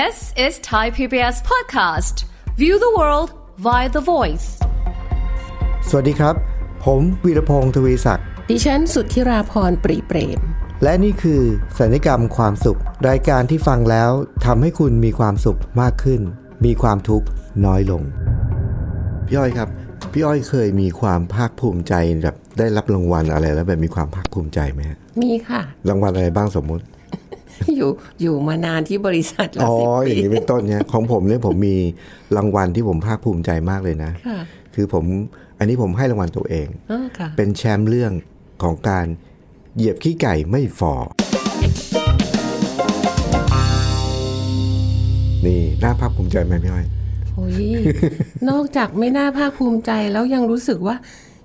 This is Thai PBS podcast. View the world via the voice. สวัสดีครับ ผมวีรพงศ์ทวีศักดิ์ ดิฉันสุทธิราพรปรีเปรม และนี่คือสัญญกรรมความสุข รายการที่ฟังแล้วทำให้คุณมีความสุขมากขึ้น มีความทุกข์น้อยลง พี่อ้อยครับ พี่อ้อยเคยมีความภาคภูมิใจแบบได้รับรางวัลอะไรแล้วแบบมีความภาคภูมิใจไหมฮะมีค่ะ รางวัลอะไรบ้างสมมุติ อยู่อยู่มานานที่บริษัทละอ๋อสิบอปีย่างนี้เป็นต้นเนี่ยของผมเนี่ยผมมีรางวัลที่ผมภาคภูมิใจมากเลยนะค่ะคือผมอันนี้ผมให้รางวัลตัวเองอ๋อค่ะเป็นแชมป์เรื่องของการเหยียบขี้ไก่ไม่ฟอนี่น่าภาคภูมิใจไหมพี่อ้อยโอ้ยนอกจากไม่น่าภาคภูมิใจแล้วยังรู้สึกว่า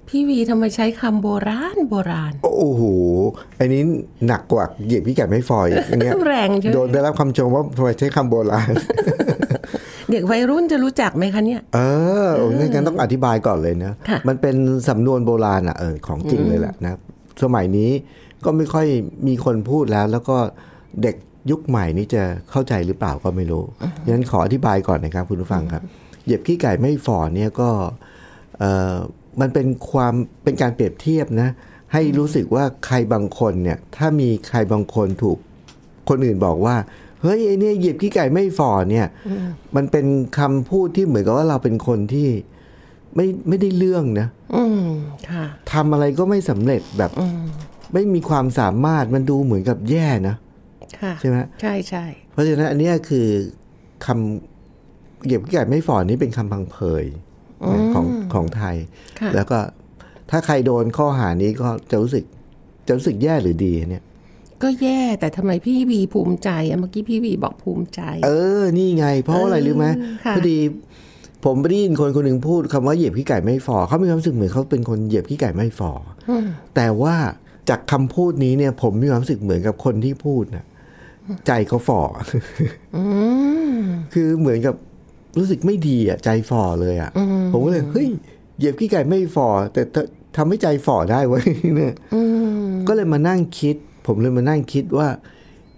พี่วีทำไมใช้คำโบราณโบราณ โอ้โห อันนี้หนักกว่าเหยียบขี้ไก่ไม่ฟอยอันเนี้ยแรงใช่ไหมโดนได้รับคำชมว่าทำไมใช้คำโบราณ เด็กวัยรุ่นจะรู้จักไหมคะเนี่ย เออโอ้ยงั้นต้องอธิบายก่อนเลยนะค่ะมันเป็นสำนวนโบราณอะเออของจริงเลยแหละนะ สมัยนี้ก็ไม่ค่อยมีคนพูดแล้ว แล้วก็เด็กยุคใหม่นี้จะเข้าใจหรือเปล่าก็ไม่รู้งั้นขออธิบายก่อนนะครับคุณผู้ฟังครับ เหยียบขี้ไก่ไม่ฝ่อเนี่ยก็เออ มันเป็นความเป็นการเปรียบเทียบนะ ให้รู้สึกว่าใครบางคนเนี่ยถ้ามีใครบางคนถูก คนอื่นบอกว่า เฮ้ยไอเนี่ยเหยียบขี้ไก่ไม่ฝ่อเนี่ย มันเป็นคำพูดที่เหมือนกับว่าเราเป็นคนที่ไม่ไม่ได้เรื่องนะอืมค่ะทำอะไรก็ไม่สำเร็จแบบไม่มีความสามารถมันดูเหมือนกับแย่นะค่ะใช่ไหมใช่ใช่เพราะฉะนั้นอันเนี้ยคือคำเหยียบขี้ไก่ไม่ฝ่อนี่เป็นคำพังเพยนะ ของของไทยค่ะแล้วก็ถ้าใครโดนข้อหานี้ก็จะรู้สึกจะรู้สึกแย่หรือดีเนี่ย ก็แย่แต่ทำไมพี่วีภูมิใจอะเมื่อกี้พี่วีบอกภูมิใจ เออ นี่ไง เพราะอะไรรู้ไหมค่ะพอดี ผมไปได้ยินคนคนหนึ่งพูดคำว่าเหยียบขี้ไก่ไม่ฝ่อเขามีความรู้สึกเหมือนเขาเป็นคนเหยียบขี้ไก่ไม่ฝ่ออแต่ว่าจากคำพูดนี้เนี่ย ผมมีความรู้สึกเหมือนกับคนที่พูดนะใจเขาฝ่ออคือเหมือนกับ รู้สึกไม่ดีอะใจฝ่อเลยอะผมก็เลยเฮ้ยเหยียบขี้ไก่ไม่ฝ่อแต่ทำให้ใจฝ่อได้เว้ยเนี่ยก็เลยมานั่งคิด ผมเลยมานั่งคิดว่า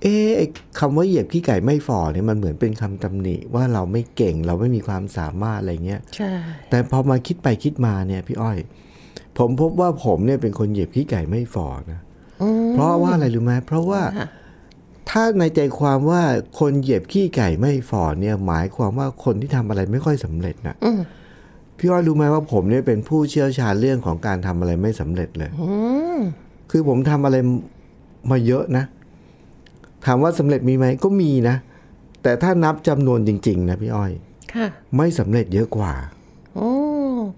เอ๊ะไอ้คำว่าเหยียบขี้ไก่ไม่ฝ่อเนี่ยมันเหมือนเป็นคำตำหนิว่าเราไม่เก่งเราไม่มีความสามารถอะไรเงี้ยใช่แต่พอมาคิดไปคิดมาเนี่ยพี่อ้อย ผมพบว่าผมเนี่ยเป็นคนเหยียบขี้ไก่ไม่ฝ่อนะเพราะว่าอะไรรู้ไหมเพราะว่า ถ้าในใจความว่าคนเหยียบขี้ไก่ไม่ฝ่อเนี่ย หมายความว่าคนที่ทำอะไรไม่ค่อยสำเร็จนะพี่อ้อยรู้ไหมว่าผมเนี่ยเป็นผู้เชี่ยวชาญเรื่องของการทำอะไรไม่สำเร็จเลยคือผมทำอะไรมาเยอะนะ ถามว่าสำเร็จมีไหมก็มีนะ แต่ถ้านับจำนวนจริง ๆ นะพี่อ้อย ค่ะ ไม่สำเร็จเยอะกว่า โอ้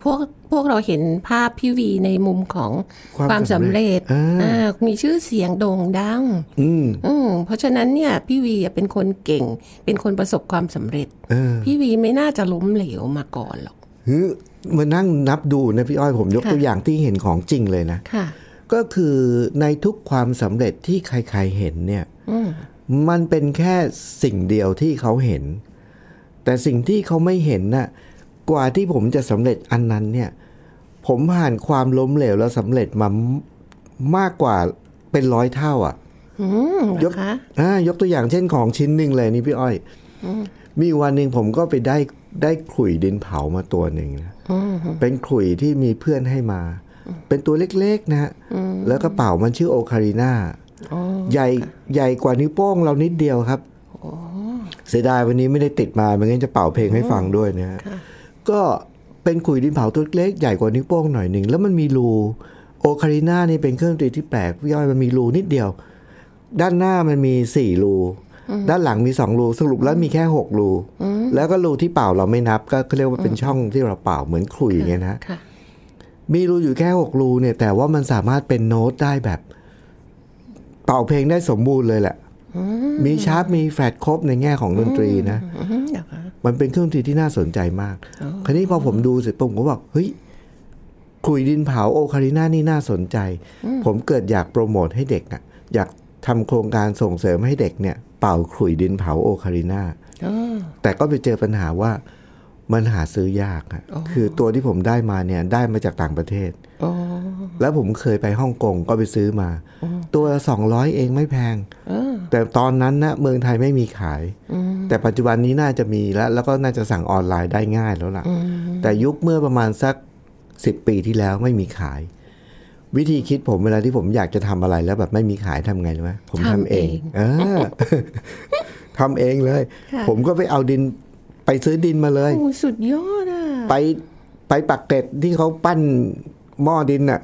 พวกพวกเราเห็นภาพพี่วีในมุมของความความสำเร็จสำเร็จอ่าอ่ามีชื่อเสียงโด่งดังอืมอืมเพราะฉะนั้นเนี่ยพี่วีอะเป็นคนเก่ง เป็นคนประสบความสำเร็จเออพี่วีไม่น่าจะล้มเหลวมาก่อนหรอกฮึมานั่งนับดูนะพี่อ้อยผมยกค่ะตัวอย่างที่เห็นของจริงเลยนะค่ะก็คือในทุกความสำเร็จที่ใครๆเห็นเนี่ยมันเป็นแค่สิ่งเดียวที่เขาเห็น แต่สิ่งที่เขาไม่เห็นน่ะ กว่าที่ผมจะสำเร็จอันนั้นเนี่ย ผมผ่านความล้มเหลวแล้วสำเร็จมามากกว่าเป็นร้อยเท่า อะอืมยยกกคะอ่ายกตัวอย่างเช่นของชิ้นหนึ่งเลยนี่พี่อ้อยมีวันหนึ่งผมก็ไปได้ได้ขลุ่ยดินเผามาตัวหนึ่งนะเป็นขลุ่ยที่มีเพื่อนให้มา เป็นตัวเล็กๆนะฮะแล้วกระเป๋ามันชื่อโอคาริน่าใหญ่ใหญ่กว่านิ้วโป้งเรานิดเดียวครับเสียดายวันนี้ไม่ได้ติดมาไม่งั้นจะเป่าเพลงให้ฟังด้วยนะฮะ ก็เป็นขลุ่ยดินเผาตัวเล็กใหญ่กว่านิ้วโป้งหน่อยหนึ่งแล้วมันมีรูโอคาริน่านี่เป็นเครื่องดนตรีที่แปลกพี่อ้อยมันมีรูนิดเดียว ด้านหน้ามันมีสี่รูด้านหลังมีสองรูสรุปแล้วมีแค่หกรูแล้วก็รูที่เป่าเราไม่นับ ก็เขาเรียกว่าเป็นช่องที่เราเป่าเหมือนขลุ่ยไงนะค่ะมีรูอยู่แค่หกรูเนี่ย แต่ว่ามันสามารถเป็นโน้ตได้แบบ เป่าเพลงได้สมบูรณ์เลยแหละ มี sharp มีแฟลตครบในแง่ของดนตรีนะอืมเหรอคะมันเป็นเครื่องดนตรีที่น่าสนใจมาก คราวนี้พอผมดูเสร็จปุ๊บผมก็บอกเฮ้ยขลุ่ยดินเผา ocarina นี่น่าสนใจ ผมเกิดอยากโปรโมทให้เด็กอะอยากทำโครงการส่งเสริมให้เด็กเนี่ย เป่าขลุ่ยดินเผา ocarina อ๋อแต่ก็ไปเจอปัญหาว่า มันหาซื้อยากอะคือตัวที่ผมได้มาเนี่ยได้มาจากต่างประเทศอ๋อแล้วผมเคยไปฮ่องกงก็ไปซื้อมา ตัวละสองร้อยเองไม่แพงแต่ตอนนั้นนะเมืองไทยไม่มีขาย แต่ปัจจุบันนี้น่าจะมีแล้ว แล้วก็น่าจะสั่งออนไลน์ได้ง่ายแล้วล่ะ แต่ยุคเมื่อประมาณสักสิบปีที่แล้วไม่มีขาย วิธีคิดผมเวลาที่ผมอยากจะทำอะไรแล้วแบบไม่มีขายทำไงรู้ไหมผมทำเองเออทำเองเลย ผมก็ไปเอาดินไป ซื้อดินมาเลย โอ้สุดยอดอะ ไปไปปักเกร็ดที่เขาปั้นหม้อดินน่ะ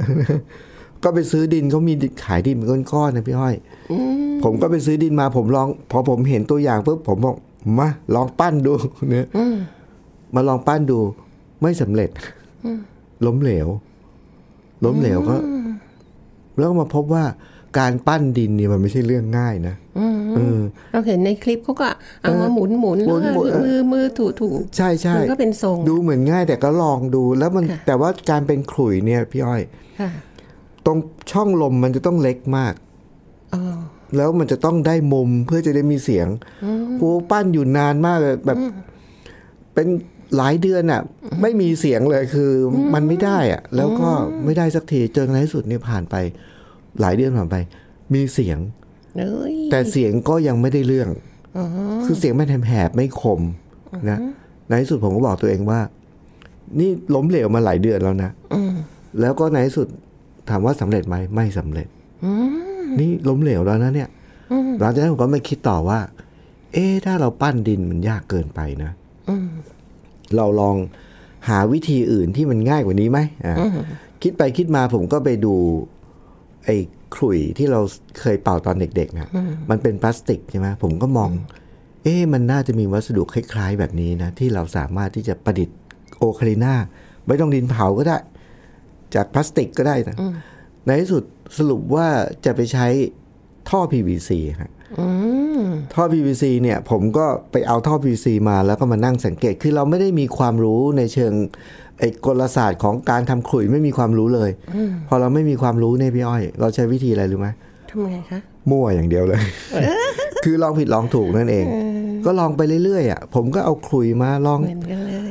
ก็ไปซื้อดินเขามีขายดินเป็นก้อนๆนะพี่ห้อย ผมก็ไปซื้อดินมาผมลอง พอผมเห็นตัวอย่างปุ๊บผมบอกมาลองปั้นดูเนี่ยมาลองปั้นดู ไม่สำเร็จล้มเหลว ล้มเหลวก็ แล้วก็มาพบว่า การปั้นดินเนี่ยมันไม่ใช่เรื่องง่ายนะเออเราเห็นในคลิปเขาก็เอามาหมุนหมุนหมุนแล้วหมุนก็มือมือถูถูใช่ใช่มันก็เป็นทรงดูเหมือนง่ายแต่ก็ลองดูแล้วมันค่ะแต่ว่าการเป็นขลุ่ยเนี่ยพี่อ้อยค่ะตรงช่องลมมันจะต้องเล็กมากอ๋อแล้วมันจะต้องได้มุมเพื่อจะได้มีเสียงโอ้ปั้นอยู่นานมากเลยแบบ เป็นหลายเดือนอะ ไม่มีเสียงเลยคืออมันไม่ได้อะ แล้วก็ไม่ได้สักทีจนในที่สุดเนี่ยผ่านไป หลายเดือนผ่านไป มีเสียงเอ้ยแต่เสียงก็ยังไม่ได้เรื่องคือเสียงมันแหบๆไม่คมนะในที่สุดผมก็บอกตัวเองว่า นี่ล้มเหลวมาหลายเดือนแล้วนะแล้วก็ในที่สุดถามว่าสำเร็จไหมไม่สำเร็จนี่ล้มเหลวแล้วนะเนี่ยหลังจากนั้นผมก็ไม่คิดต่อว่า เอ๊ะถ้าเราปั้นดินมันยากเกินไปนะเราลองหาวิธีอื่นที่มันง่ายกว่านี้ไหมอ่าคิดไปคิดมาผมก็ไปดู ไอ้ขลุ่ยที่เราเคยเป่าตอนเด็กๆนะมันเป็นพลาสติกใช่ไหมผมก็มอง เอ๊ะมันน่าจะมีวัสดุคล้าย ๆ แบบนี้นะ ที่เราสามารถที่จะประดิษฐ์โอคาลิน่าไม่ต้องดินเผาก็ได้ จากพลาสติกก็ได้นะในที่สุดสรุปว่าจะไปใช้ท่อ PVC ฮะ ท่อ PVC เนี่ยผมก็ไปเอาท่อ PVC มาแล้วก็มานั่งสังเกต คือเราไม่ได้มีความรู้ในเชิงไอ้กลศาสตร์ของการทำขลุ่ยไม่มีความรู้เลย พอเราไม่มีความรู้เนี่ยพี่อ้อย เราใช้วิธีอะไรรู้ไหมทำไงคะ มั่วอย่างเดียวเลย คือลองผิดลองถูกนั่นเอง ก็ลองไปเรื่อยๆอะผมก็เอาขลุ่ยมาลองเหมือนกันเลย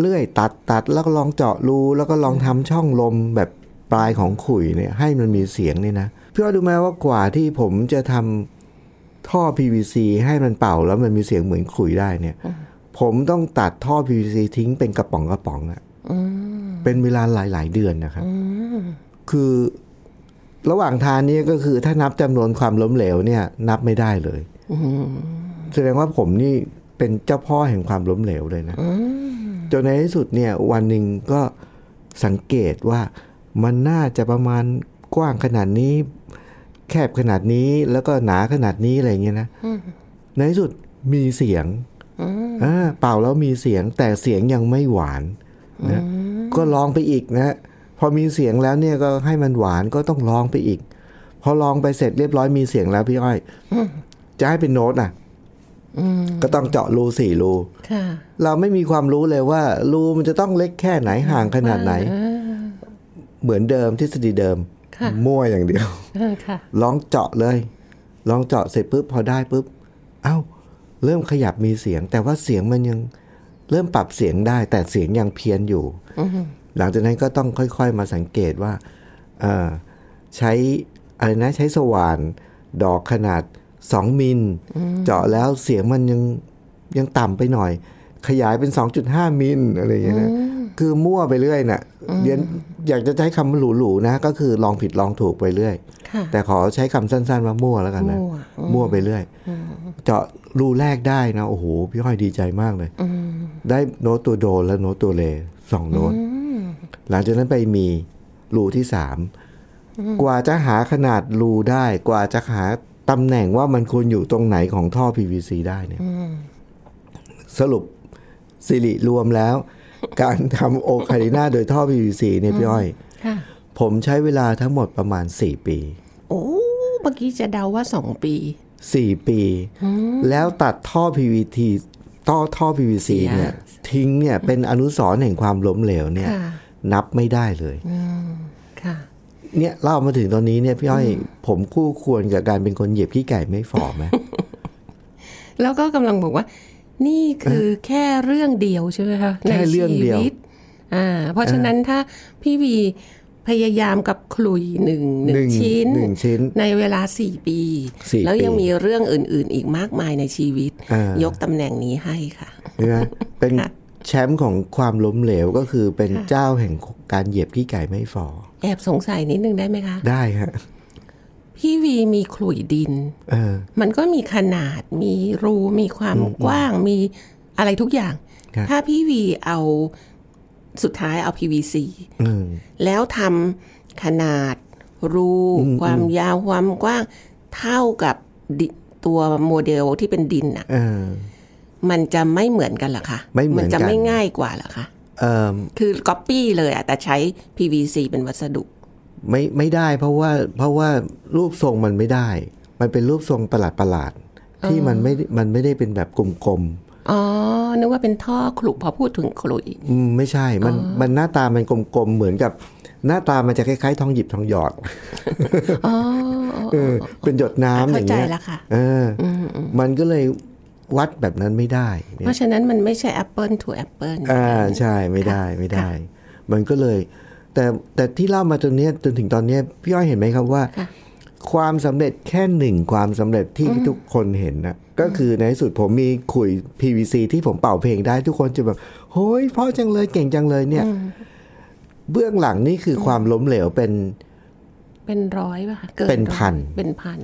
เลื่อยตัดตัดแล้วก็ลองเจาะรูแล้วก็ลองทำช่องลมแบบปลายของขลุ่ยเนี่ยให้มันมีเสียงเนี่ยนะพี่ว่าดูไหมว่ากว่าที่ผมจะทำ ท่อ PVC ให้มันเป่าแล้วมันมีเสียงเหมือนขลุ่ยได้เนี่ย ผมต้องตัดท่อ PVC ทิ้งเป็นกระป๋องกระป๋องอะเป็นเวลาหลาย ๆ เดือนนะครับคือระหว่างทางนี้ก็คือถ้านับจำนวนความล้มเหลวเนี่ย นับไม่ได้เลยแสดงว่าผมนี่เป็นเจ้าพ่อแห่งความล้มเหลวเลยนะจนในที่สุดเนี่ย วันหนึ่งก็สังเกตว่ามันน่าจะประมาณกว้างขนาดนี้แคบขนาดนี้ แล้วก็หนาขนาดนี้อะไรเงี้ยนะในที่สุดมีเสียงอ่าเป่าแล้วมีเสียงแต่เสียงยังไม่หวานนะก็ลองไปอีกนะพอมีเสียงแล้วเนี่ยก็ให้มันหวานก็ต้องลองไปอีก พอลองไปเสร็จเรียบร้อยมีเสียงแล้วพี่อ้อยจะให้เป็นโน้ตอะก็ต้องเจาะรูสี่รูค่ะเราไม่มีความรู้เลยว่า รูมันจะต้องเล็กแค่ไหนห่างขนาดไหน เหมือนเดิมทฤษฎีเดิมค่ะ มั่วอย่างเดียวเออค่ะลองเจาะเลย ลองเจาะเสร็จปุ๊บพอได้ปุ๊บ เอ้า เริ่มขยับมีเสียง แต่ว่าเสียงมันยังเริ่มปรับเสียงได้ แต่เสียงยังเพี้ยนอยู่หลังจากนั้นก็ต้องค่อยๆมาสังเกตว่าเอ่อใช้อะไรนะใช้สว่าน ดอกขนาดสองมิล เจาะแล้วเสียงมันยังยังต่ำไปหน่อย ขยายเป็น 2.5 มิลอะไรอย่างเงี้ยนะ คือมั่วไปเรื่อยน่ะเรียนอยากจะใช้คำหรูๆนะ ก็คือลองผิดลองถูกไปเรื่อยค่ะแต่ขอใช้คำสั้นๆว่ามั่วแล้วกันนะมั่วมั่วไปเรื่อย เจาะรูแรกได้นะ โอ้โห พี่ห้อยดีใจมากเลย ได้โน้ตตัวโดและโน้ตตัวเลสองโน้ต หลังจากนั้นไปมีรูที่สามกว่าจะหาขนาดรูได้ กว่าจะหาตำแหน่งว่ามันควรอยู่ตรงไหนของท่อ PVC ได้เนี่ยสรุปสิริรวมแล้ว การทำโอคาลิน่าโดยท่อ PVC เนี่ยพี่อ้อยค่ะผมใช้เวลาทั้งหมดประมาณ 4 ปี โอ้เมื่อกี้จะเดาว่าสองปี 4 ปี แล้วตัดท่อ PVT ท่อท่อ PVC เสียเนี่ย ทิ้งเนี่ยเป็นอนุสรณ์แห่งความล้มเหลวเนี่ยค่ะนับไม่ได้เลยค่ะเนี่ยเล่ามาถึงตอนนี้เนี่ยพี่อ้อยผมคู่ควรกับการเป็นคนเหยียบขี้ไก่ไม่ฝ่อไหมแล้วก็กำลังบอกว่า นี่คือแค่เรื่องเดียวใช่ไหมคะแค่เรื่องเดียวในชีตอ่าเพราะฉะนั้นถ้าพี่วีพยายามกับขลุยหนึ่งหนึ่งชิ้นหนึ่งชิ้นในเวลาสี่ปีสี่แล้วยังปีมีเรื่องอื่น ๆ อีกมากมายในชีวิตอ่ายยกตำแหน่งนี้ให้ค่ะใช่ไหมเป็นค่ะแชมป์ของความล้มเหลวก็คือเป็นเจ้าแห่งการเหยียบขี้ไก่ไม่ฝ่อแอบสงสัยนิดนึงได้ไหมคะ ได้ฮะ พี่วีมีขลุยดินเออมันก็มีขนาด มีรูมีความกว้าง มีอะไรทุกอย่างครับถ้าพี่วีเอาสุดท้ายเอา PVC อืมแล้วทำขนาดรูความยาวความกว้างเท่ากับดิตัวโมเดลที่เป็นดินน่ะเออมันจะไม่เหมือนกันเหรอคะไม่เหมือนกันจะไม่ง่ายกว่าเหรอคะเออคือก๊อปปี้เลยอะแต่ใช้ PVC เป็นวัสดุ ไม่ไม่ได้เพราะว่าเพราะว่ารูปทรงมันไม่ได้ มันเป็นรูปทรงประหลาดประหลาดๆที่มันไม่มันไม่ได้เป็นแบบกลมอ๋อนึกว่าเป็นท่อขลุพอพูดถึงขลุยๆอืมไม่ใช่มันมันหน้าตามันกลมๆเหมือนกับหน้าตามันจะคล้ายๆ ทองหยิบทองหยอดอ๋อเออเป็นหยดน้ำอเข้าย่างใจเงี้ยแล้วค่ะเอออมันก็เลยวัดแบบนั้นไม่ได้เนี่เพยราะฉะนั้นมันไม่ใช่ Apple to Apple อ่าใช่ไม่ได้ไม่ได้ มันก็เลย แต่แต่ที่เล่ามาจนเนี้ยจนถึงตอนเนี้ยพี่อ้อยเห็นไหมครับว่าค่ะความสำเร็จแค่หนึ่งความสำเร็จที่ทุกคนเห็นนะก็คือในที่สุดผมมีขุย PVC ที่ผมเป่าเพลงได้ทุกคนจะแบบโฮ้ยเพราะจังเลยเก่งจังเลยเนี่ย เบื้องหลังนี่คือความล้มเหลวเป็น เป็นร้อยป่ะคะกิเป็นพันร้อยเป็นพัน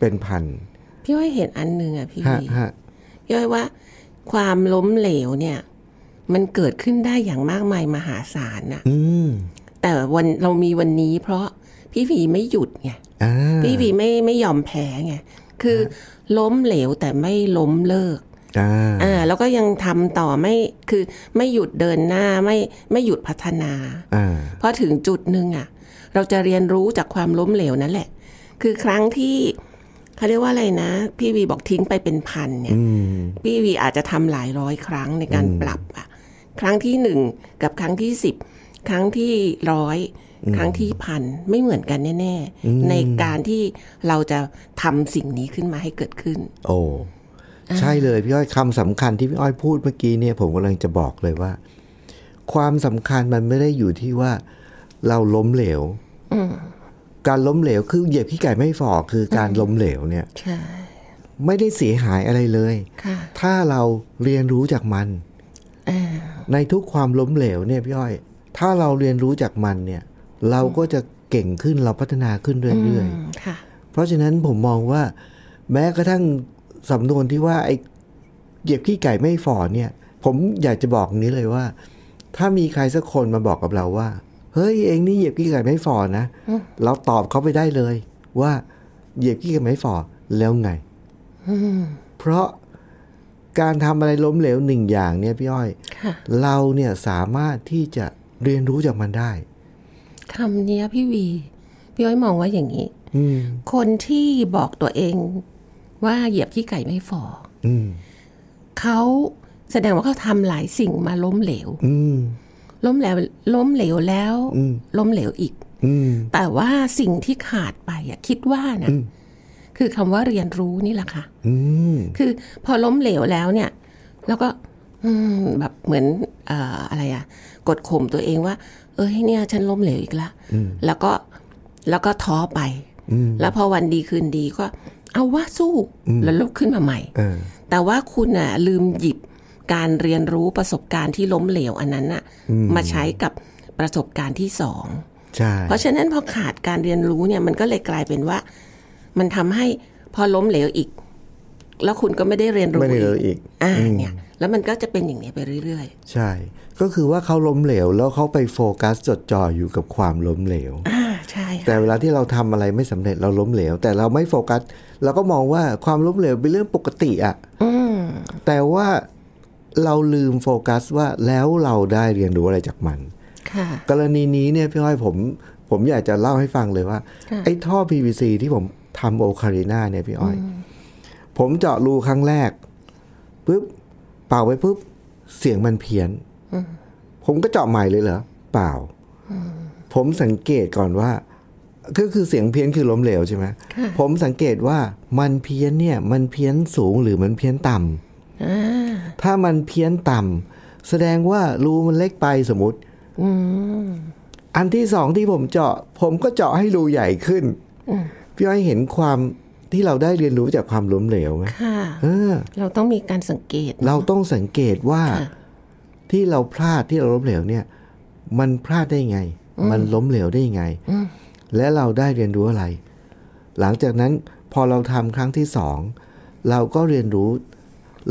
เป็นพัน พี่อ้อยเห็นอันหนึ่งอะพี่ฮะวีฮะพี่อ้อยว่า ความล้มเหลวเนี่ย มันเกิดขึ้นได้อย่างมากมายมหาศาลน่ะอืม แต่วันเรามีวันนี้เพราะพี่วีไม่หยุดไงอ่าพี่วีไม่ไม่ยอมแพ้ไงคือล้มเหลวแต่ไม่ล้มเลิกอ่าอ่าแล้วก็ยังทำต่อไม่คือไม่หยุดเดินหน้าไม่ไม่หยุดพัฒนาอ่าพอถึงจุดหนึ่งอะ เราจะเรียนรู้จากความล้มเหลวนั่นแหละ คือครั้งที่เขาเรียกว่าอะไรนะ พี่วีบอกทิ้งไปเป็นพันเนี่ยอืมพี่วีอาจจะทำหลายร้อยครั้งในการปรับอะ ครั้งที่หนึ่งกับครั้งที่สิบ ครั้งที่ร้อยครั้งที่พันไม่เหมือนกันแน่ ๆ ในการที่เราจะทำสิ่งนี้ขึ้นมาให้เกิดขึ้น โอ้ใช่เลยพี่อ้อยคำสำคัญที่พี่อ้อยพูดเมื่อกี้เนี่ย ผมกำลังจะบอกเลยว่า ความสำคัญมันไม่ได้อยู่ที่ว่า เราล้มเหลวการล้มเหลวคือเหยียบขี้ไก่ไม่ฝ่อคือการล้มเหลวเนี่ยใช่ไม่ได้เสียหายอะไรเลยค่ะถ้าเราเรียนรู้จากมันอ่าในทุกความล้มเหลวเนี่ยพี่อ้อย ถ้าเราเรียนรู้จากมันเนี่ย เราก็จะเก่งขึ้นเราพัฒนาขึ้นเรื่อยอืมค่ะๆเพราะฉะนั้นผมมองว่า แม้กระทั่งสำนวนที่ว่าไอ้เหยียบขี้ไก่ไม่ฝ่อเนี่ย ผมอยากจะบอกนี้เลยว่า ถ้ามีใครสักคนมาบอกกับเราว่า เฮ้ยเองนี่เหยียบขี้ไก่ไม่ฝ่อนะเราตอบเขาไปได้เลย ว่าเหยียบขี้ไก่ไม่ฝ่อแล้วไงเพราะการทำอะไรล้มเหลวหนึ่งอย่างเนี่ยพี่อ้อยค่ะเราเนี่ยสามารถที่จะ เรียนรู้จากมันได้คำเนี้ยพี่วี พี่อ้อยมองว่าอย่างนี้อืมคนที่บอกตัวเองว่าเหยียบขี้ไก่ไม่ฝ่ออืมเขาแสดงว่าเขาทำหลายสิ่งมาล้มเหลวอืมล้มแล้วล้มเหลวแล้วอืมล้มเหลวอีกอืมแต่ว่าสิ่งที่ขาดไปอะคิดว่านะคือคำว่าเรียนรู้นี่แหละค่ะอืมคือพอล้มเหลวแล้วเนี่ย แล้วก็อืมแบบเหมือนเอ่ออะไรอะ กดข่มตัวเองว่า เอ้ยเนี่ยฉันล้มเหลวอีกละแล้วก็แล้วก็ท้อไป แล้วพอวันดีคืนดีก็ เอาว่าสู้แล้วลุกขึ้นมาใหม่เออแต่ว่าคุณอะลืมหยิบการเรียนรู้ประสบการณ์ที่ล้มเหลวอันนั้นน่ะมาใช้กับประสบการณ์ที่สองใช่เพราะฉะนั้นพอขาดการเรียนรู้เนี่ยมันก็เลยกลายเป็นว่า มันทำให้พอล้มเหลวอีก แล้วคุณก็ไม่ได้เรียนรู้ไม่ได้เลยอีกอ่าเนี่ยแล้วมันก็จะเป็นอย่างนี้ไปเรื่อยใช่ ก็คือว่าเขาล้มเหลว แล้วเขาไปโฟกัสจดจ่ออยู่กับความล้มเหลวๆอ่าใช่ค่ะแต่เวลาที่เราทำอะไรไม่สำเร็จเราล้มเหลว แต่เราไม่โฟกัสเราก็มองว่าความล้มเหลวเป็นเรื่องปกติอะอืมแต่ว่าเราลืมโฟกัสว่าแล้วเราได้เรียนรู้อะไรจากมันค่ะกรณีนี้เนี่ยพี่อ้อยผมผมอยากจะเล่าให้ฟังเลยว่าค่ะไอ้ท่อ PVC ที่ผมทำโอคาริน่าเนี่ยพี่อ้อย ผมเจาะรูครั้งแรกปุ๊บเป่าไปปุ๊บเสียงมันเพี้ยนผมก็เจาะใหม่เลยเหรอเปล่า ผมสังเกตก่อนว่าก็คือเสียงเพี้ยนคือล้มเหลวใช่ไหมค่ะผมสังเกตว่ามันเพี้ยนเนี่ย มันเพี้ยนสูงหรือมันเพี้ยนต่ำอ่าถถ้ามันเพี้ยนต่ำแสดงว่ารูมันเล็กไปสมมติอันที่สองที่ผมเจาะ ผมก็เจาะให้รูใหญ่ขึ้นพี่อ้อยเห็นความ ที่เราได้เรียนรู้จากความล้มเหลวไหมค่ะเออเราต้องมีการสังเกต เราต้องสังเกตว่าค่ะที่เราพลาดที่เราล้มเหลวเนี่ย มันพลาดได้ไง มันล้มเหลวได้ยังไง และเราได้เรียนรู้อะไร หลังจากนั้นพอเราทำครั้งที่สองเราก็เรียนรู้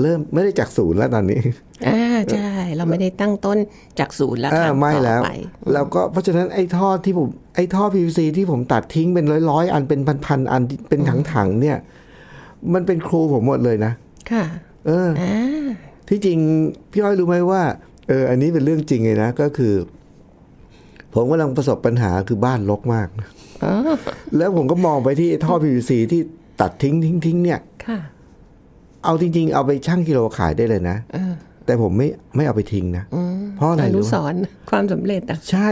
เริ่มไม่ได้จากศูนย์แล้วตอนนี้ อ่าใช่ เราไม่ได้ตั้งต้นจากศูนย์แล้วเออทำไม่ต่อแล้วไปแล้วก็เพราะฉะนั้นไอ้ท่อที่ผมไอ้ท่อ PVC ที่ผมตัดทิ้งเป็นร้อยๆ อันเป็นพันๆอันเป็นถังๆเนี่ย มันเป็นครูผมหมดเลยนะ ค่ะ เอออ่าที่จริงพี่อ้อยรู้ไหมว่าเอออันนี้เป็นเรื่องจริงเลยนะ ก็คือ ผมกำลังประสบปัญหาคือบ้านรกมากแล้วผมก็มองไปที่ท่อ PVC ที่ตัดทิ้งทิ้งทิ้งเนี่ยค่ะเอาจริง ๆ เอาไปชั่งกิโลขายได้เลยนะ แต่ผมไม่ไม่เอาไปทิ้งนะเพราะอะไรอนุรู้สไหมรณ์ความสำเร็จอะใช่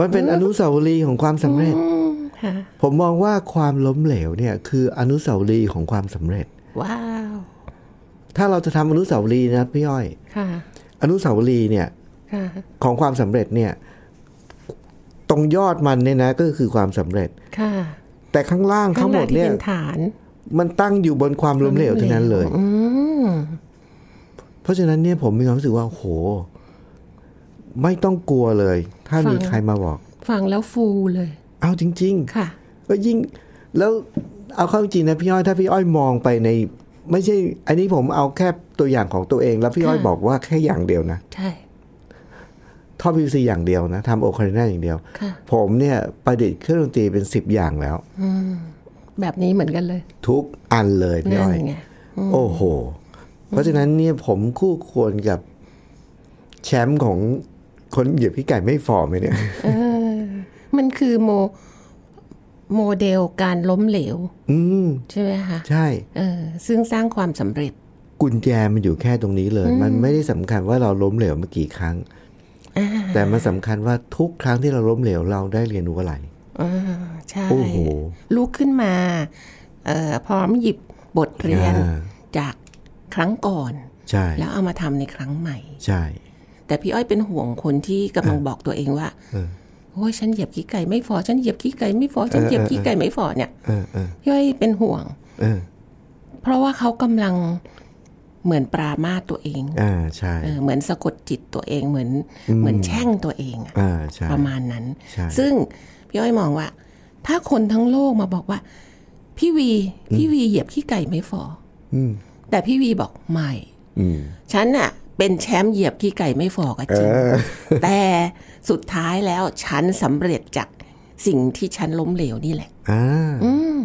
มันเป็นอนุสาวรีย์ของความสำเร็จค่ะผมมองว่าความล้มเหลวเนี่ย คืออนุสาวรีย์ของความสำเร็จ ว้าว ถ้าเราจะทำอนุสาวรีย์นะพี่อ้อยค่ะอนุสาวรีย์เนี่ยค่ะของความสำเร็จเนี่ย ตรงยอดมันเนี่ยนะ ก็คือความสำเร็จค่ะ แต่ข้างล่างทั้งหมดที่เนี่ยเป็นฐานมันตั้งอยู่บนความล้มเหลวเท่านั้นเลยอืมเพ ราะฉะนั้นเนี่ยผมมีความรู้สึกว่าโห ไม่ต้องกลัวเลย ถ้ามีใครมาบอก ฟังแล้วฟูเลย เอาจริงค่ะๆก็ยิ่งแล้วเอาเข้าจริงนะพี่อ้อยถ้าพี่อ้อยมองไปใน ไม่ใช่ อันนี้ผมเอาแค่ตัวอย่างของตัวเอง แล้วพี่อ้อยค่ะบอกว่าแค่อย่างเดียวนะ ใช่ท่อ PVC อย่างเดียวนะทำ ocarina อย่างเดียวค่ะผมเนี่ยประดิษฐ์เครื่องดนตรีเป็นสิบอย่างแล้วแบบนี้เหมือนกันเลย ทุกอันเลยพี่นั่นอ้อยไงโอ้โห เพราะฉะนั้นเนี่ยผมคู่ควรกับแชมป์ของคนเหยียบพี่ไก่ไม่ฟอร์มไหมเนี่ยมันคือโมโมเดลการล้มเหลวอืมใช่ไหมคะใช่เออซึ่งสร้างความสำเร็จ กุญแจมันอยู่แค่ตรงนี้เลย มันไม่ได้สำคัญว่าเราล้มเหลวมากี่ครั้ง แต่มันสำคัญว่าทุกครั้งที่เราล้มเหลวเราได้เรียนรู้อะไรอ่าใช่โอ้โหลุกขึ้นมาเอ่อพร้อมหยิบบทเรียนอ่าจาก ครั้งก่อน ใช่ แล้วเอามาทำในครั้งใหม่ ใช่ แต่พี่อ้อยเป็นห่วงคนที่กำลังบอกตัวเองว่าโอ้ยฉันเหยียบขี้ไก่ไม่ฟอฉันเหยียบขี้ไก่ไม่ฟอฉันเหยียบขี้ไก่ไม่ฟอเนี่ยเออเออพี่อ้อยเป็นห่วงเออเพราะว่าเขากำลังเหมือนปรามาสตัวเอง อ่าใช่เออเหมือนสะกดจิตตัวเองเหมือนเหมือนแช่งตัวเองอะอ่าใช่ประมาณนั้นใช่ซึ่งพี่อ้อยมองว่า ถ้าคนทั้งโลกมาบอกว่า พี่วี พี่วีเหยียบขี้ไก่ไม่ฟออ แต่พี่วีบอกไม่อืมฉันน่ะ เป็นแชมป์เหยียบขี้ไก่ไม่ฟอก็จริงแต่สุดท้ายแล้วฉันสำเร็จจากสิ่งที่ฉันล้มเหลวนี่แหละอ่า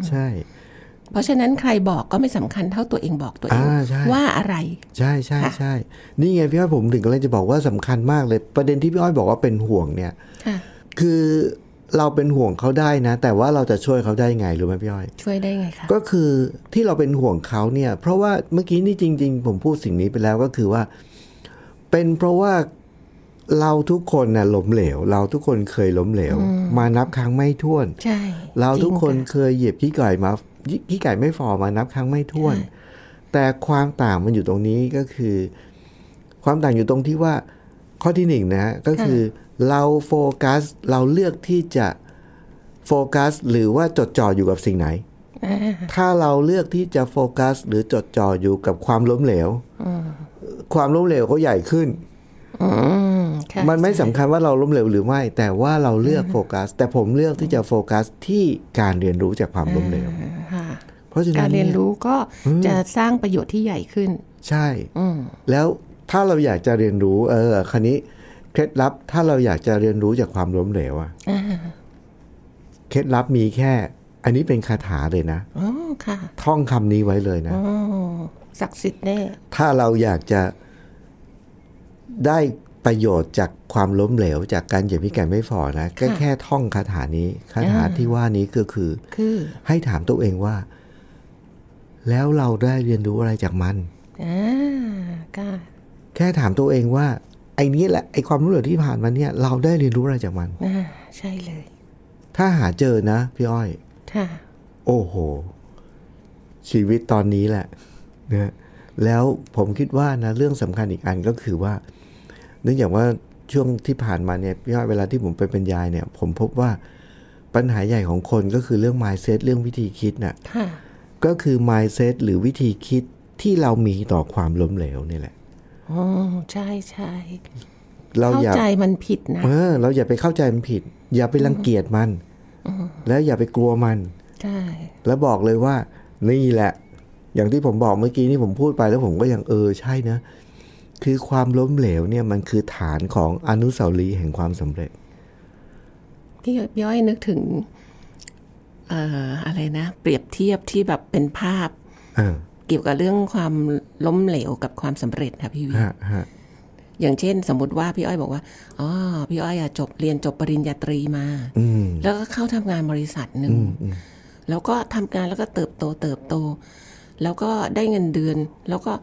ใช่ เพราะฉะนั้นใครบอกก็ไม่สำคัญเท่าตัวเองบอกตัวเองอ่าใช่ว่าอะไร ใช่ใช่ค่ะใช่นี่ไงพี่อ้อยผมถึงกำลังจะบอกว่าสำคัญมากเลย ประเด็นที่พี่อ้อยบอกว่าเป็นห่วงเนี่ยค่ะคือ เราเป็นห่วงเขาได้นะ แต่ว่าเราจะช่วยเขาได้ไงรู้ไหมพี่อ้อย ช่วยได้ไงคะก็คือที่เราเป็นห่วงเขาเนี่ย เพราะว่าเมื่อกี้นี่จริง ๆ ผมพูดสิ่งนี้ไปแล้วก็คือว่า เป็นเพราะว่าเราทุกคนน่ะล้มเหลว เราทุกคนเคยล้มเหลว มานับครั้งไม่ถ้วนใช่เราทุกคนจริงะเคยเหยียบขี้ไก่มาขี้ไก่ไม่ฟอมานับครั้งไม่ถ้วน แต่ความต่างมันอยู่ตรงนี้ก็คือ ความต่างอยู่ตรงที่ว่าข้อที่หนึ่งนะฮะก็คือ เราโฟกัสเราเลือกที่จะโฟกัสหรือว่าจดจ่ออยู่กับสิ่งไหน ถ้าเราเลือกที่จะโฟกัส หรือจดจ่ออยู่กับความล้มเหลวความล้มเหลวก็ใหญ่ขึ้นอืมค่ะมันไม่สำคัญว่าเราล้มเหลวหรือไม่ แต่ว่าเราเลือกโฟกัส แต่ผมเลือกที่จะโฟกัสที่การเรียนรู้จากความล้มเหลวค่ะเพราะฉะนั้นการเรียนเนี่ยรู้ก็จะสร้างประโยชน์ที่ใหญ่ขึ้น ใช่แล้วถ้าเราอยากจะเรียนรู้ เออคันนี้ เคล็ดลับถ้าเราอยากจะเรียนรู้จากความล้มเหลวอะเคล็ดลับมีแค่ อันนี้เป็นคาถาเลยนะอ๋อค่ะ ท่องคำนี้ไว้เลยนะอ๋อศักดิ์สิทธิ์แน่ถ้าเราอยากจะได้ประโยชน์จากความล้มเหลว จากการเหยียบพิการไม่ฝ่อนะก็แค่ท่องคาถานี้คาถาที่ว่านี้ก็คือ คือให้ถามตัวเองว่า แล้วเราได้เรียนรู้อะไรจากมันอ่าค่ะแค่ถามตัวเองว่า ไอ้นี้แหละไอ้ความรู้เหลือที่ผ่านมาเนี่ย เราได้เรียนรู้อะไรจากมันอ่าใช่เลย ถ้าหาเจอนะพี่อ้อยค่ะโอ้โห ชีวิตตอนนี้แหละนะแล้วผมคิดว่านะเรื่องสำคัญอีกอันก็คือว่า เนื่องจากว่าช่วงที่ผ่านมาเนี่ยพี่อ้อยเวลาที่ผมไปบรรยายเนี่ย ผมพบว่าปัญหาใหญ่ของคนก็คือเรื่อง mindset เรื่องวิธีคิดน่ะค่ะก็คือ mindset หรือวิธีคิดที่เรามีต่อความล้มเหลวนี่แหละ อ๋อใช่ใช่เราเข้าอย่าใจมันผิดนะเออเราอย่าไปเข้าใจมันผิด อย่าไปรังเกียจมันแล้วอย่าไปกลัวมันใช่แล้วบอกเลยว่า นี่แหละ อย่างที่ผมบอกเมื่อกี้นี่ผมพูดไปแล้วผมก็ยังเออใช่นะคือความล้มเหลวเนี่ยมันคือฐานของอนุสาวรีย์แห่งความสำเร็จพี่พี่อ้อยนึกถึงเอ่ออะไรนะ เปรียบเทียบที่แบบเป็นภาพ เออเกี่ยวกับเรื่องความล้มเหลวกับความสำเร็จค่ะพี่วีฮะฮะอย่างเช่น สมมติว่าพี่อ้อยบอกว่าอ๋อพี่อ้อยอะจบเรียนจบปริญญาตรีมาอืมแล้วก็เข้าทำงานบริษัทหนึ่งแล้วก็ทำงานแล้วก็เติบโตเติบโต แล้วก็ได้เงินเดือน แล้วก็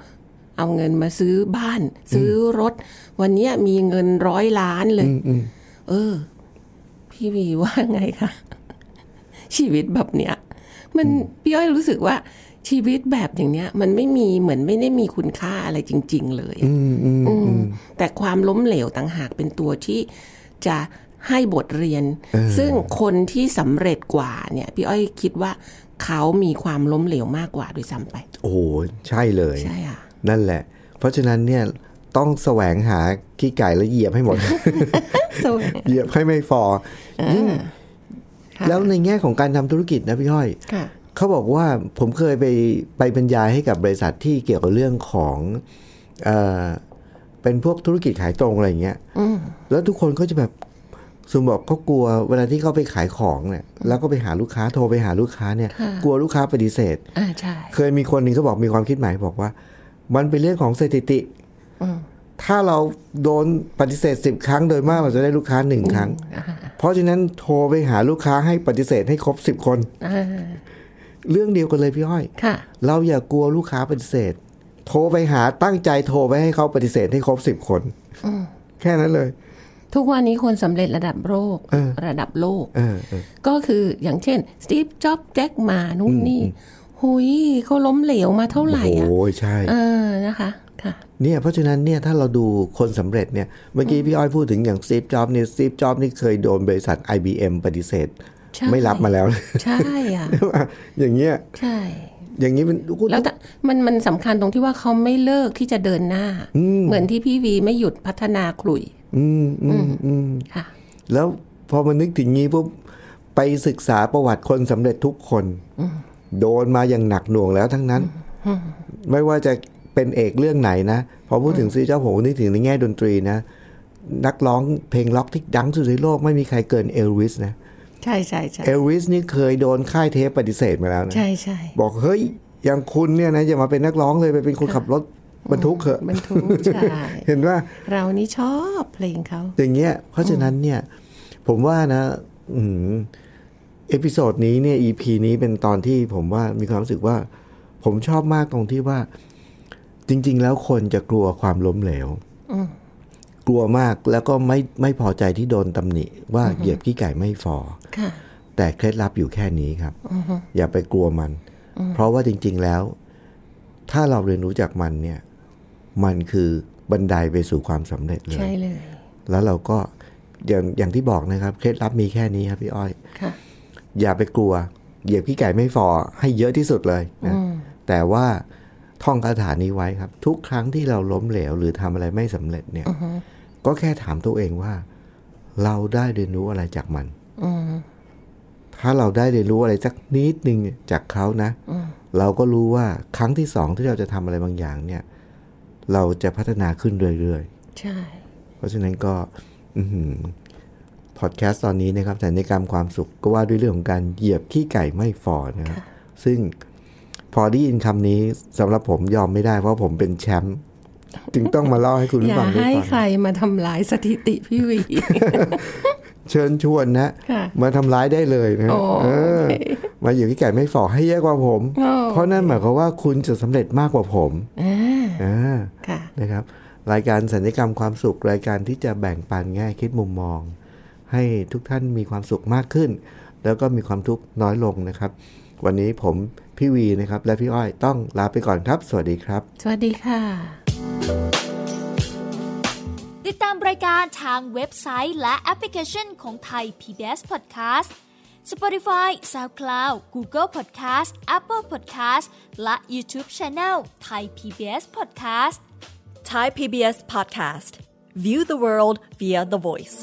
เอาเงินมาซื้อบ้าน ซื้อรถ วันเนี้ยมีเงินร้อยล้านเลยเออ พี่วีว่าไงคะชีวิตแบบเนี้ย มันพี่อ้อยรู้สึกว่า ชีวิตแบบอย่างเนี้ย มันไม่มีเหมือนไม่ได้มีคุณค่าอะไรจริง ๆ เลยอะอืมอืมอืมแต่ความล้มเหลวต่างหากเป็นตัวที่จะให้บทเรียน ซึ่งคนที่สำเร็จกว่าเนี่ย พี่อ้อยคิดว่าเขามีความล้มเหลวมากกว่าด้วยซ้ำไป โอ้โหใช่เลยใช่ค่ะนั่นแหละ เพราะฉะนั้นเนี่ยต้องแสวงหาขี้ไก่แล้วเหยียบให้หมด เหยียบให้ไม่ฟอยิ่งค่ะแล้วในแง่ของการทำธุรกิจนะพี่ห้อยค่ะ เขาบอกว่าผมเคยไปไปบรรยายให้กับบริษัทที่เกี่ยวกับเรื่องของเออเป็นพวกธุรกิจขายตรงอะไรอย่างเงี้ยแล้วทุกคนก็จะแบบสมบอกเขากลัวเวลาที่เขาไปขายของเนี่ยแล้วก็ไปหาลูกค้าโทรไปหาลูกค้าเนี่ยค่ะกลัวลูกค้าปฏิเสธอ่าใช่เคยมีคนหนึ่งเขาบอกมีความคิดหมายบอกว่า มันเป็นเรื่องของสถิติถ้าเราโดนปฏิเสธสิบครั้งโดยมากเราจะได้ลูกค้าหนึ่งครั้ง เพราะฉะนั้นโทรไปหาลูกค้าให้ปฏิเสธให้ครบสิบคนอ่า เรื่องเดียวกันเลยพี่อ้อยค่ะเราอย่ากลัวลูกค้าปฏิเสธ โทรไปหาตั้งใจโทรไปให้เขาปฏิเสธให้ครบสิบคนแค่นั้นเลย ทุกวันนี้คนสำเร็จระดับโลกเออระดับโลกเออเออก็คืออย่างเช่นสตีฟจ็อบแจ็คหมานู่นนี่หุยเขาล้มเหลวมาเท่าไหร่อะโอ้ยใช่เออนะคะค่ะเนี่ยเพราะฉะนั้นเนี่ยถ้าเราดูคนสำเร็จเนี่ยเมื่อกี้พี่อ้อยพูดถึงอย่างซีฟจ็อบเนี่ยซีฟจ็อบนี่เคยโดนบริษัท IBM ปฏิเสธใช่ ไม่รับมาแล้ว ใช่อะอย่างเงี้ยใช่ อย่างนี้มันแล้วแต่มันมันสำคัญตรงที่ว่าเขาไม่เลิกที่จะเดินหน้า เหมือนที่พี่วีไม่หยุดพัฒนาขลุ่ยอืมอืมอืมค่ะ แล้วพอมานึกถึงงี้ปุ๊บไปศึกษาประวัติคนสำเร็จทุกคนโดนมาอย่างหนักหน่วงแล้วทั้งนั้น ไม่ว่าจะเป็นเอกเรื่องไหนนะ พอพูดถึงซีเจ้าผมก็นึกถึงในแง่ดนตรีนะ นักร้องเพลงล็อกที่ดังสุดในโลกไม่มีใครเกินเอลวิสนะ ใช่ใช่ใช่เอลวิสนี่เคยโดนค่ายเทปปฏิเสธมาแล้วนะใช่ใช่บอกเฮ้ยอย่างคุณเนี่ยนะอย่ามาเป็นนักร้องเลยไปเป็นคนขับรถบรรทุกเถอะบรรทุกใช่เห็นว่าเรานี่ชอบเพลงเขาอย่างเงี้ย เพราะฉะนั้นเนี่ย ผมว่านะอืมเอพิโซดนี้เนี่ย EP นี้เป็นตอนที่ผมว่ามีความรู้สึกว่า ผมชอบมากตรงที่ว่า จริง ๆ แล้วคนจะกลัวความล้มเหลว กลัวมากแล้วก็ไม่ไม่พอใจที่โดนตำหนิว่าเหยียบขี้ไก่ไม่ฟอค่ะแต่เคล็ดลับอยู่แค่นี้ครับ อย่าไปกลัวมัน เพราะว่าจริง ๆแล้ว ถ้าเราเรียนรู้จากมันเนี่ย มันคือบันไดไปสู่ความสำเร็จเลยใช่เลย แล้วเราก็อย่างอย่างที่บอกนะครับ เคล็ดลับมีแค่นี้ครับพี่อ้อยค่ะอย่าไปกลัว เหยียบขี้ไก่ไม่ฟอให้เยอะที่สุดเลยนะแต่ว่า ท่องคาถานี้ไว้ครับ ทุกครั้งที่เราล้มเหลวหรือทำอะไรไม่สำเร็จเนี่ยก็แค่ถามตัวเองว่า เราได้เรียนรู้อะไรจากมันถ้าเราได้เรียนรู้อะไรสักนิดนึงจากเขานะเราก็รู้ว่าครั้งที่สองที่เราจะทำอะไรบางอย่าง เนี่ย เราจะพัฒนาขึ้นเรื่อยๆใช่ เพราะฉะนั้นก็พอดแคสต์ตอนนี้นะครับสัญญกรรมความสุขก็ว่าด้วยเรื่องของการเหยียบขี้ไก่ไม่ฟอนะครับซึ่ง พอได้ยินคำนี้สำหรับผมยอมไม่ได้ เพราะผมเป็นแชมป์จึงต้องมาเล่าให้คุณอผู้ย่าฟังได้ให้ฟัใครงมาทำลายสถิติพี่วีเชิญชวนนะค่ะมาทำร้ายได้เลยนะโอ้เออมาเหยียบขี้ไก่ไม่ฟอให้เยอะกว่าผมโอ้เพราะนั่นหมายความว่าคุณจะสำเร็จมากกว่าผมอ่าอ่าค่ะนะครับ รายการสัญญกรรมความสุขรายการที่จะแบ่งปันแง่คิดมุมมอง ให้ทุกท่านมีความสุขมากขึ้น แล้วก็มีความทุกข์น้อยลงนะครับ วันนี้ผมพิ พี่วีนะครับ และพี่อ้อยต้องลาไปก่อนครับ สวัสดีครับ สวัสดีค่ะ ติดตามรายการทางเว็บไซต์และแอปพลิเคชันของไทย PBS Podcast Spotify SoundCloud Google Podcast Apple Podcast และ YouTube Channel Thai PBS Podcast Thai PBS podcast. View the world via the voice.